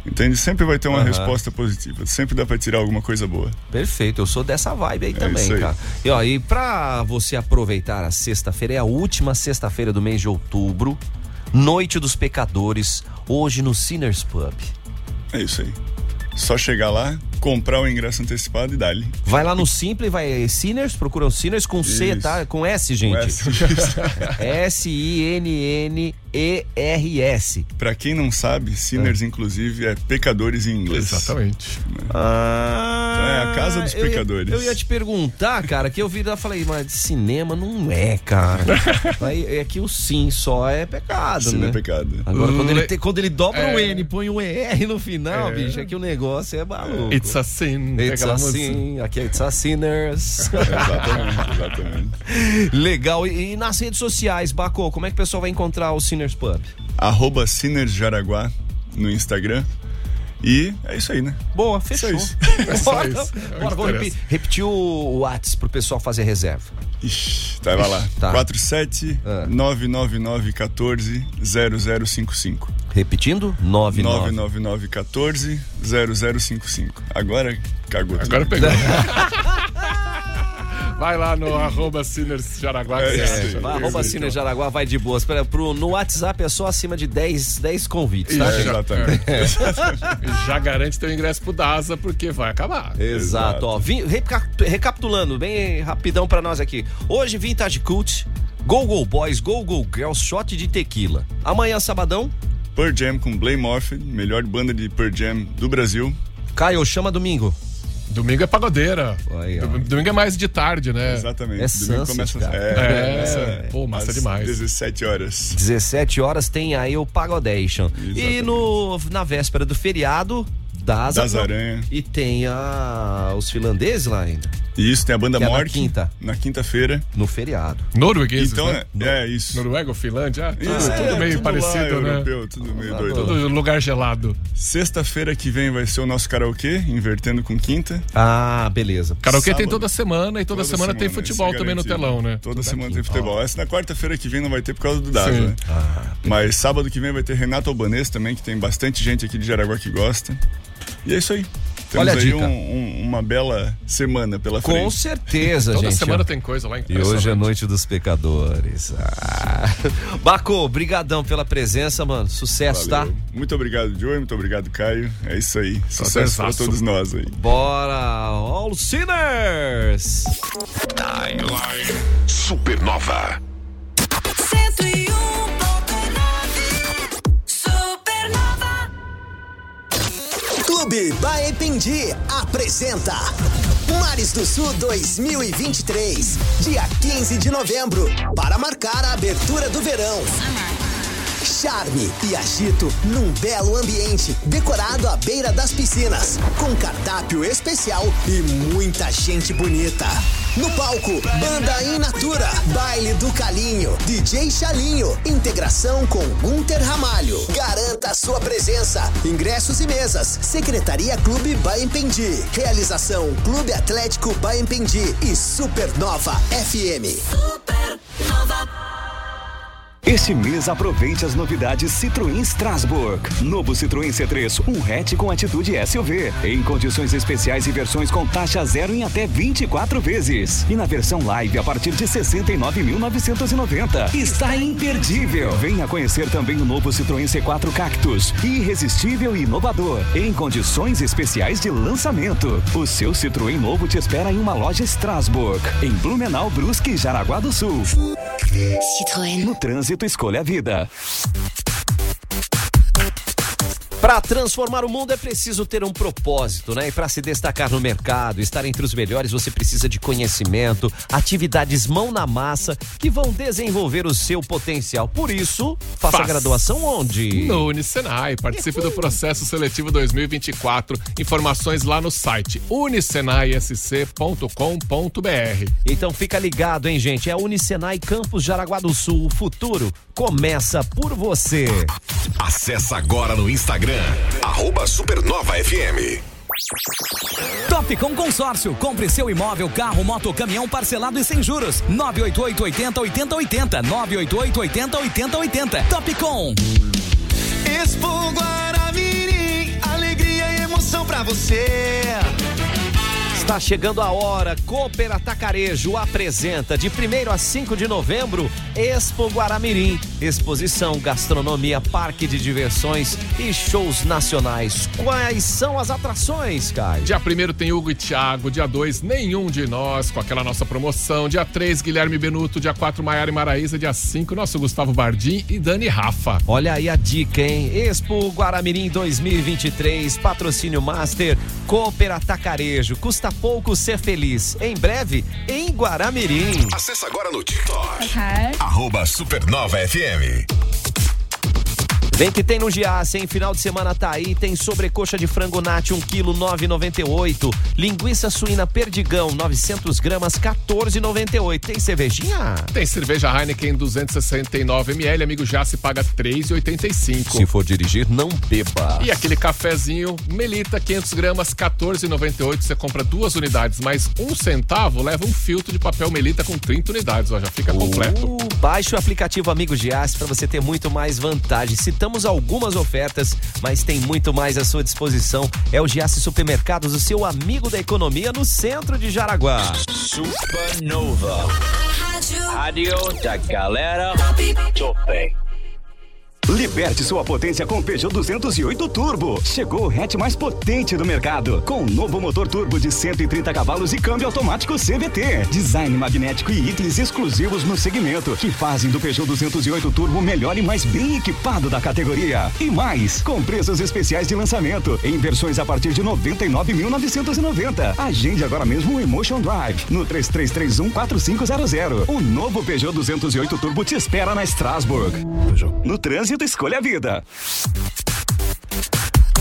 Entende? Sempre vai ter uma Aham. resposta positiva. Sempre dá pra tirar alguma coisa boa. Perfeito, eu sou dessa vibe aí É também, aí. cara. E, ó, e pra você aproveitar a sexta-feira, é a última sexta-feira do mês de outubro, Noite dos Pecadores, hoje no Sinners Pub. É isso aí. Só chegar lá, comprar o ingresso antecipado e dá-lhe. Vai lá no Simple, vai Sinners, procura o Sinners com C, Isso. tá? Com S, gente. S. [laughs] S-I-N-N-E-R-S. Pra quem não sabe, sinners, inclusive, é pecadores em inglês. Exatamente. Ah, Então é a casa dos eu ia- pecadores. Eu ia, te perguntar, cara, que eu vi lá falei, mas de cinema não é, cara. [laughs] Aí é que o sim só é pecado, Sim, né? é pecado. Agora, quando ele, quando ele dobra o É. N e põe um ER no final, É. bicho, é que o negócio é maluco. It's a sin. It's a sin, aqui é It's a Sinners. Exatamente, exatamente. [laughs] Legal. E, e nas redes sociais, Bacô, como é que o pessoal vai encontrar o Sinners Pub? Arroba Sinners Jaraguá no Instagram. E é isso aí, né? Boa, fechou. isso. [laughs] É só Bora, isso. É o bora, que vamos interessa. repetir, repetir o WhatsApp pro pessoal fazer reserva. Ixi, tá, vai lá. Tá. 47 999 14 0055. Repetindo? 99. 999 14 0055. Agora cagou. tudo. Agora pegou. [laughs] Vai lá no arroba Sinners Jaraguá. É acha. Vai, arroba Cine Jaraguá, vai de boas. Pra, pro, no WhatsApp é só acima de 10, 10 convites, tá, É, gente? exatamente. E [laughs] [laughs] Já garante teu ingresso pro DASA, porque vai acabar. Exato, ó. Vim- reca- recapitulando, bem rapidão pra nós aqui. Hoje, Vintage Cult, Go Go Boys, Go Go Girls, shot de tequila. Amanhã, sabadão, Pearl Jam com Blame Orphan, melhor banda de Pearl Jam do Brasil. Caio, chama domingo. Domingo é pagodeira. Aí, Domingo é mais de tarde, né? Exatamente. É Domingo Sunset, começa cara. é, É, começa pô, massa demais. 17 horas. 17 horas tem aí o Pagodation. E Exatamente. no, na véspera do feriado, das, Das Aranha. E tem a, os finlandeses lá ainda, E isso tem a banda Que é na Morte. quinta. Na quinta-feira. no feriado. Noruegueses, Então, né? é, é isso. Noruega ou Finlândia? Ah, Isso, tudo é, meio tudo lá, parecido, né? europeu, tudo meio doido. Tudo lugar gelado. Sexta-feira que vem vai ser o nosso karaokê, invertendo com quinta. Ah, beleza. Karaokê tem Sábado. toda semana e toda, semana, tem isso futebol é também no telão, né? Toda Toda semana tem quinta, futebol. Essa na quarta-feira que vem não vai ter por causa do Daza, Sim. né? Ah, Mas sábado que vem vai ter Renato Albanês também, que tem bastante gente aqui de Jaraguá que gosta. E é isso aí. Temos Olha a aí dica. um- um- uma bela semana pela Com frente. certeza, [laughs] Toda gente. semana ó. tem coisa lá E impressionante. hoje é noite dos pecadores. Ah. [laughs] Baco, brigadão pela presença, mano. Sucesso, Valeu. tá? Muito obrigado, Joey. Muito obrigado, Caio. É isso aí. Sucesso pra Sucessaço. todos nós aí. Bora, All Sinners! Supernova. Clube Baependi apresenta Mares do Sul 2023, dia 15 de novembro, para marcar a abertura do verão. Charme e agito num belo ambiente, decorado à beira das piscinas, com cardápio especial e muita gente bonita. No palco, Banda In Natura, Baile do Calinho, DJ Chalinho, integração com Gunter Ramalho. Garanta sua presença. Ingressos e mesas. Secretaria Clube Baempendi. Realização Clube Atlético Baempendi e Supernova FM. Supernova. Este mês aproveite as novidades Citroën Strasbourg. Novo Citroën C3, um hatch com atitude SUV. Em condições especiais e versões com taxa zero em até 24 vezes. E na versão live a partir de 69.990. Está imperdível. Venha conhecer também o novo Citroën C4 Cactus. Irresistível e inovador. Em condições especiais de lançamento. O seu Citroën novo te espera em uma loja Strasbourg. Em Blumenau, Brusque e Jaraguá do Sul. Citroën. No trânsito, escolha a vida. Para transformar o mundo é preciso ter um propósito, né? E para se destacar no mercado, estar entre os melhores, você precisa de conhecimento, atividades mão na massa que vão desenvolver o seu potencial. Por isso, faça a Faça. graduação onde? No Unicenai. Participe do processo seletivo 2024. Informações lá no site unicenaisc.com.br. Então fica ligado, hein, gente? É Unicenai Campus Jaraguá do Sul. O futuro começa por você. Acesse agora no Instagram, arroba Supernova FM. Topcom Consórcio. Compre seu imóvel, carro, moto, caminhão parcelado e sem juros. 988 80 80 80. 988 80 80 80. Topcom. Expo Guaramirim, alegria e emoção pra você. Está chegando a hora. Cooper Atacarejo apresenta de 1 a 5 de novembro Expo Guaramirim. Exposição, gastronomia, parque de diversões e shows nacionais. Quais são as atrações, Caio? Dia 1 tem Hugo e Thiago, dia 2 nenhum de nós, com aquela nossa promoção. Dia 3, Guilherme Benuto, dia 4, Maiara e Maraísa, dia 5, nosso Gustavo Bardim e Dani Rafa. Olha aí a dica, hein? Expo Guaramirim 2023, patrocínio Master, Cooper Atacarejo. Custa pouco ser feliz. Em breve, em Guaramirim. Acesse agora no TikTok. Arroba Supernova FM. Vem que tem no Giasse, hein? Final de semana tá aí. Tem sobrecoxa de frango nati, 1 kg 9,98. Linguiça suína perdigão, 900 gramas, 14,98. Tem cervejinha? Tem cerveja Heineken 269 ml, amigo Jace paga 3,85. Se for dirigir, não beba. E aquele cafezinho Melita 500 gramas, 14,98. Você compra duas unidades, mais um centavo, leva um filtro de papel Melita com 30 unidades, ó, já fica completo. Uh, baixe o aplicativo Amigo Giasse para você ter muito mais vantagem. Citamos algumas ofertas, mas tem muito mais à sua disposição. É o Giasse Supermercados, o seu amigo da economia no centro de Jaraguá. Supernova. Rádio da galera Top. Liberte sua potência com o Peugeot 208 Turbo. Chegou o hatch mais potente do mercado, com um novo motor turbo de 130 cavalos e câmbio automático CVT. Design magnético e itens exclusivos no segmento, que fazem do Peugeot 208 Turbo o melhor e mais bem equipado da categoria. E mais, com preços especiais de lançamento, em versões a partir de 99.990. Agende agora mesmo o Emotion Drive, no 33314500. O novo Peugeot 208 Turbo te espera na Strasbourg. No trânsito, escolha a vida.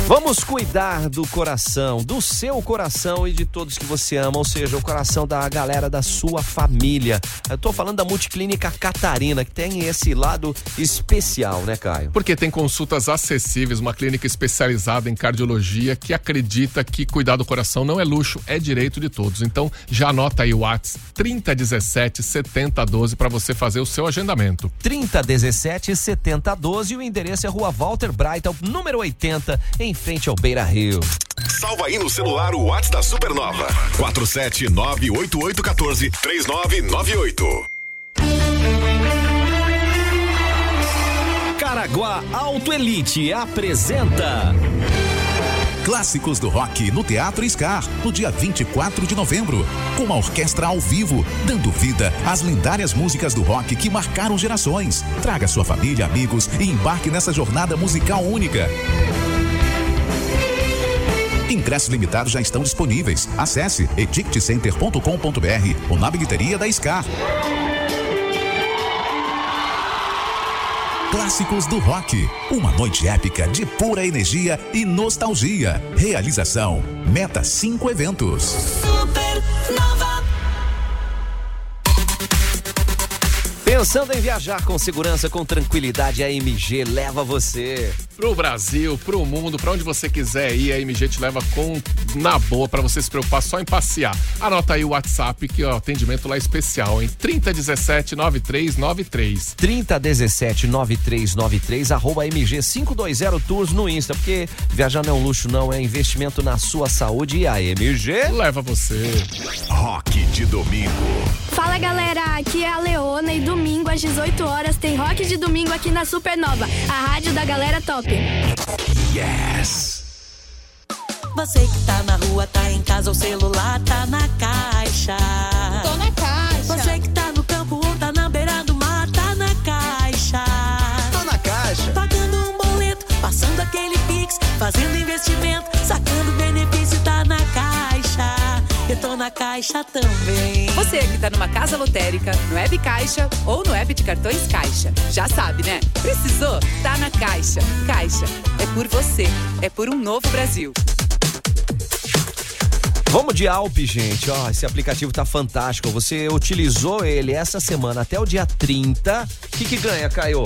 Vamos cuidar do coração, do seu coração e de todos que você ama, ou seja, o coração da galera da sua família. Eu tô falando da Multiclínica Catarina, que tem esse lado especial, né, Caio? Porque tem consultas acessíveis, uma clínica especializada em cardiologia que acredita que cuidar do coração não é luxo, é direito de todos. Então, já anota aí o WhatsApp 3017 7012 para você fazer o seu agendamento. 3017 7012 e o endereço é Rua Walter Brighton, número 80, em frente ao Beira Rio. Salva aí no celular o WhatsApp da Supernova. 47988143998. Caraguá Auto Elite apresenta Clássicos do Rock no Teatro Scar, no dia 24 de novembro, com uma orquestra ao vivo, dando vida às lendárias músicas do rock que marcaram gerações. Traga sua família, amigos e embarque nessa jornada musical única. Ingressos limitados já estão disponíveis. Acesse edictcenter.com.br ou na bilheteria da SCAR. Clássicos do Rock. Uma noite épica de pura energia e nostalgia. Realização: Meta 5 Eventos. Supernova. Pensando em viajar com segurança, com tranquilidade, a MG leva você. Pro Brasil, pro mundo, pra onde você quiser ir, a MG te leva com na boa para você se preocupar só em passear. Anota aí o WhatsApp que o atendimento lá é especial, em 3017 9393. 3017 9393 arroba MG 520 Tours no Insta, porque viajar não é um luxo, não, é investimento na sua saúde e a MG leva você. Rock de domingo. Fala galera, aqui é a Leona e domingo às 18 horas tem rock de domingo aqui na Supernova, a rádio da galera top. Yes. Você que tá na rua, tá em casa, o celular tá na caixa. Tô na caixa. Você que tá no campo ou tá na beira do mar, tá na caixa. Tô na caixa. Pagando um boleto, passando aquele pix, fazendo investimento, sacando benefício, tô na caixa também. Você que tá numa casa lotérica, no Web Caixa ou no app de cartões Caixa. Já sabe, né? Precisou? Tá na Caixa. Caixa. É por você. É por um novo Brasil. Vamos de Alpe, gente. Ó, esse aplicativo tá fantástico. Você utilizou ele essa semana até o dia 30. O que, que ganha, Caio?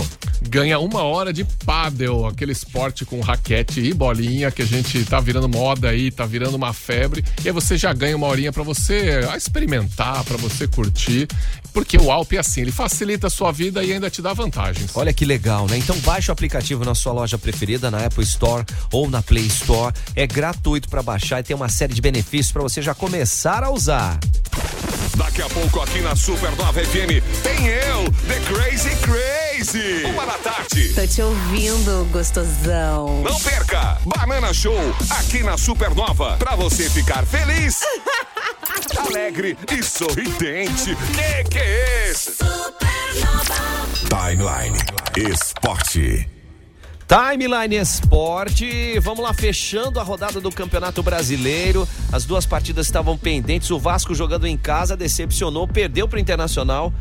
Ganha uma hora de pádel, aquele esporte com raquete e bolinha que a gente tá virando moda aí, tá virando uma febre. E aí você já ganha uma horinha para você experimentar, para você curtir. Porque o Alpe é assim, ele facilita a sua vida e ainda te dá vantagens. Olha que legal, né? Então baixe o aplicativo na sua loja preferida, na Apple Store ou na Play Store. É gratuito para baixar e tem uma série de benefícios benefícios para você já começar a usar. Daqui a pouco aqui na Supernova FM tem eu, The Crazy Crazy. Uma da tarde. Tô te ouvindo, gostosão. Não perca! Banana Show aqui na Supernova pra você ficar feliz, [laughs] alegre e sorridente. Que que é esse? Timeline Esporte. Timeline Esporte, vamos lá, fechando a rodada do Campeonato Brasileiro. As duas partidas estavam pendentes. O Vasco jogando em casa decepcionou, perdeu para o Internacional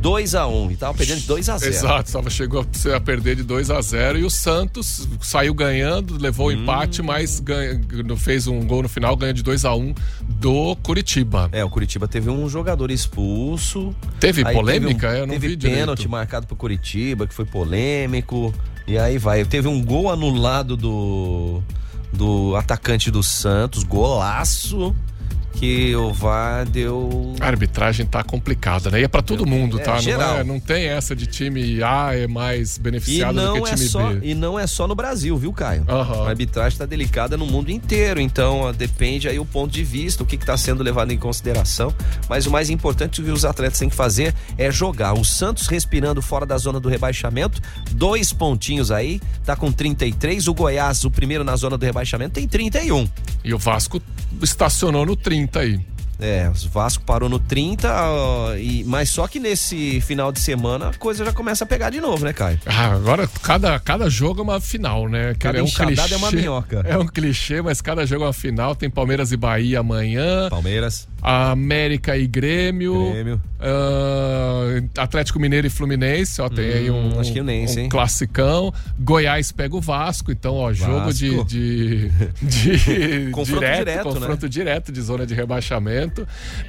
2 a 1 e tava perdendo de 2 a 0 Exato, tava, chegou a perder de 2 a 0 e o Santos saiu ganhando, levou o Hum. empate, mas ganha, fez um gol no final, ganha de 2 a 1 do Curitiba. É, o Curitiba teve um jogador expulso. Teve polêmica? Teve, um, Eu não teve vi pênalti direito. marcado pro Curitiba, que foi polêmico. E aí vai. Teve um gol anulado do, do atacante do Santos, golaço. Que o VAR deu. A arbitragem tá complicada, né? E é pra todo mundo, É, tá? Não, geral. é, não tem essa de time A é mais beneficiado do não, que é time só, B. e não é só no Brasil, viu, Caio? Aham. A arbitragem está delicada no mundo inteiro, então ó, depende aí o ponto de vista, o que está sendo levado em consideração. Mas o mais importante que os atletas têm que fazer é jogar. O Santos respirando fora da zona do rebaixamento, dois pontinhos aí, tá com 33. O Goiás, o primeiro na zona do rebaixamento, tem 31. E o Vasco estacionou no 30 aí. É, o Vasco parou no 30, ó, e, mas só que nesse final de semana a coisa já começa a pegar de novo, né, Caio? Ah, agora cada, cada jogo é uma final, né? Cada é um enxadada é uma minhoca. É um clichê, mas cada jogo é uma final. Tem Palmeiras e Bahia amanhã. Palmeiras. América e Grêmio. Grêmio. Ah, Atlético Mineiro e Fluminense, ó, tem aí um, Hum, acho que Fluminense, um hein? classicão. Goiás pega o Vasco, então, ó, jogo de, Vasco. de, de [laughs] Confronto direto, direto, né? confronto direto de zona de rebaixamento.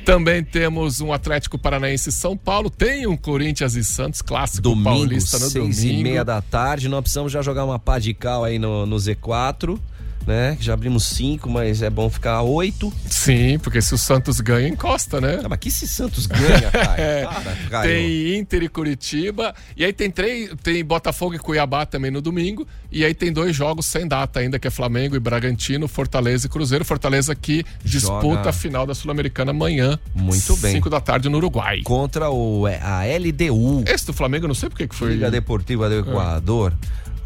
Também temos um Atlético Paranaense e São Paulo. Tem um Corinthians e Santos clássico Domingo, paulista no seis domingo. e meia da tarde. Nós precisamos já jogar uma pá de cal aí no, no Z4, né? Já abrimos cinco, mas é bom ficar oito. Sim, porque se o Santos ganha, encosta, né? Ah, mas que se Santos ganha? [laughs] É, Para, Caio. tem Inter e Curitiba. E aí tem três, tem Botafogo e Cuiabá também no domingo. E aí tem dois jogos sem data ainda, que é Flamengo e Bragantino, Fortaleza e Cruzeiro. Fortaleza que disputa Joga- a final da Sul-Americana amanhã. Muito bem. 5 da tarde no Uruguai. Contra o, é, a LDU, Esse do Flamengo, não sei por que que foi. Liga Deportiva do Equador.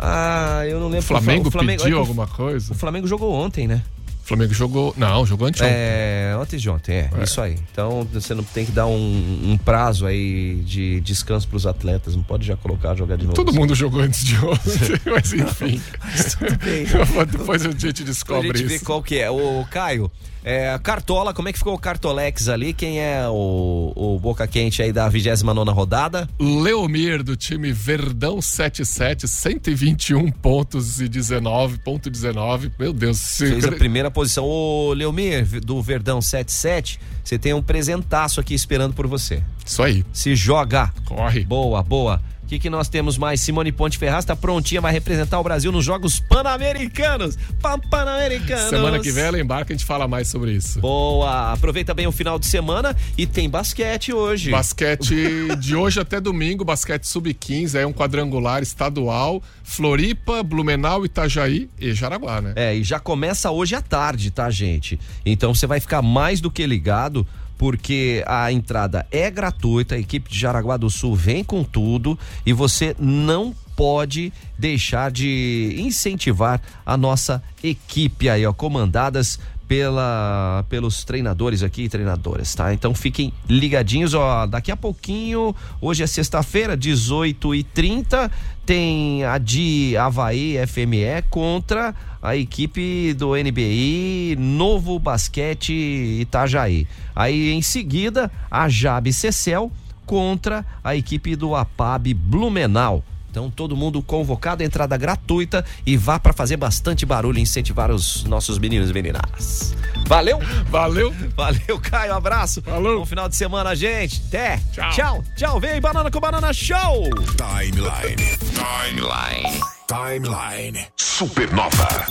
Ah, eu não lembro. O Flamengo, o Flamengo pediu é alguma coisa? O Flamengo jogou ontem, né? O Flamengo jogou. Não, jogou anteontem. É, antes de ontem, é, isso aí. Então você não tem que dar um, um prazo aí de descanso pros atletas, não pode já colocar jogar de novo. Todo mundo jogou antes de ontem, [laughs] mas enfim. [laughs] bem. [laughs] Depois a gente Depois a descobre gente vê isso. qual que é. Ô, Caio, é, Cartola, como é que ficou o Cartolex ali? Quem é o, o Boca Quente aí da 29 rodada? Leomir do time Verdão 77, 121 pontos e 19.19. Meu Deus, Fez a primeira posição. Ô, Leomir, do Verdão 77, você tem um presentaço aqui esperando por você. Isso aí. Se joga. Corre. Boa, boa. O que, que nós temos mais? Simone Ponte Ferraz está prontinha, vai representar o Brasil nos Jogos Pan-Americanos. Pan- Pan-Americanos. Semana que vem ela embarca, a gente fala mais sobre isso. Boa, aproveita bem o final de semana e tem basquete hoje. Basquete de hoje até domingo, basquete sub-15, é um quadrangular estadual, Floripa, Blumenau, Itajaí e Jaraguá, né? É, e já começa hoje à tarde, tá, gente? Então você vai ficar mais do que ligado, porque a entrada é gratuita, a equipe de Jaraguá do Sul vem com tudo e você não pode deixar de incentivar a nossa equipe aí, ó, comandadas pela, pelos treinadores aqui e treinadoras, tá? Então fiquem ligadinhos, ó, daqui a pouquinho, hoje é sexta-feira, 18 e 30 tem a de Havaí FME contra a equipe do NBI Novo Basquete Itajaí. Aí em seguida, a Jabe Cecel contra a equipe do APAB Blumenau. Então, todo mundo convocado, entrada gratuita e vá para fazer bastante barulho e incentivar os nossos meninos e meninas. Valeu? Valeu. [laughs] Valeu, Caio. Um abraço. Falou. Bom final de semana, gente. Até. Tchau. Tchau. Tchau. Vem Banana com Banana Show. Timeline. Timeline. Timeline. Supernova.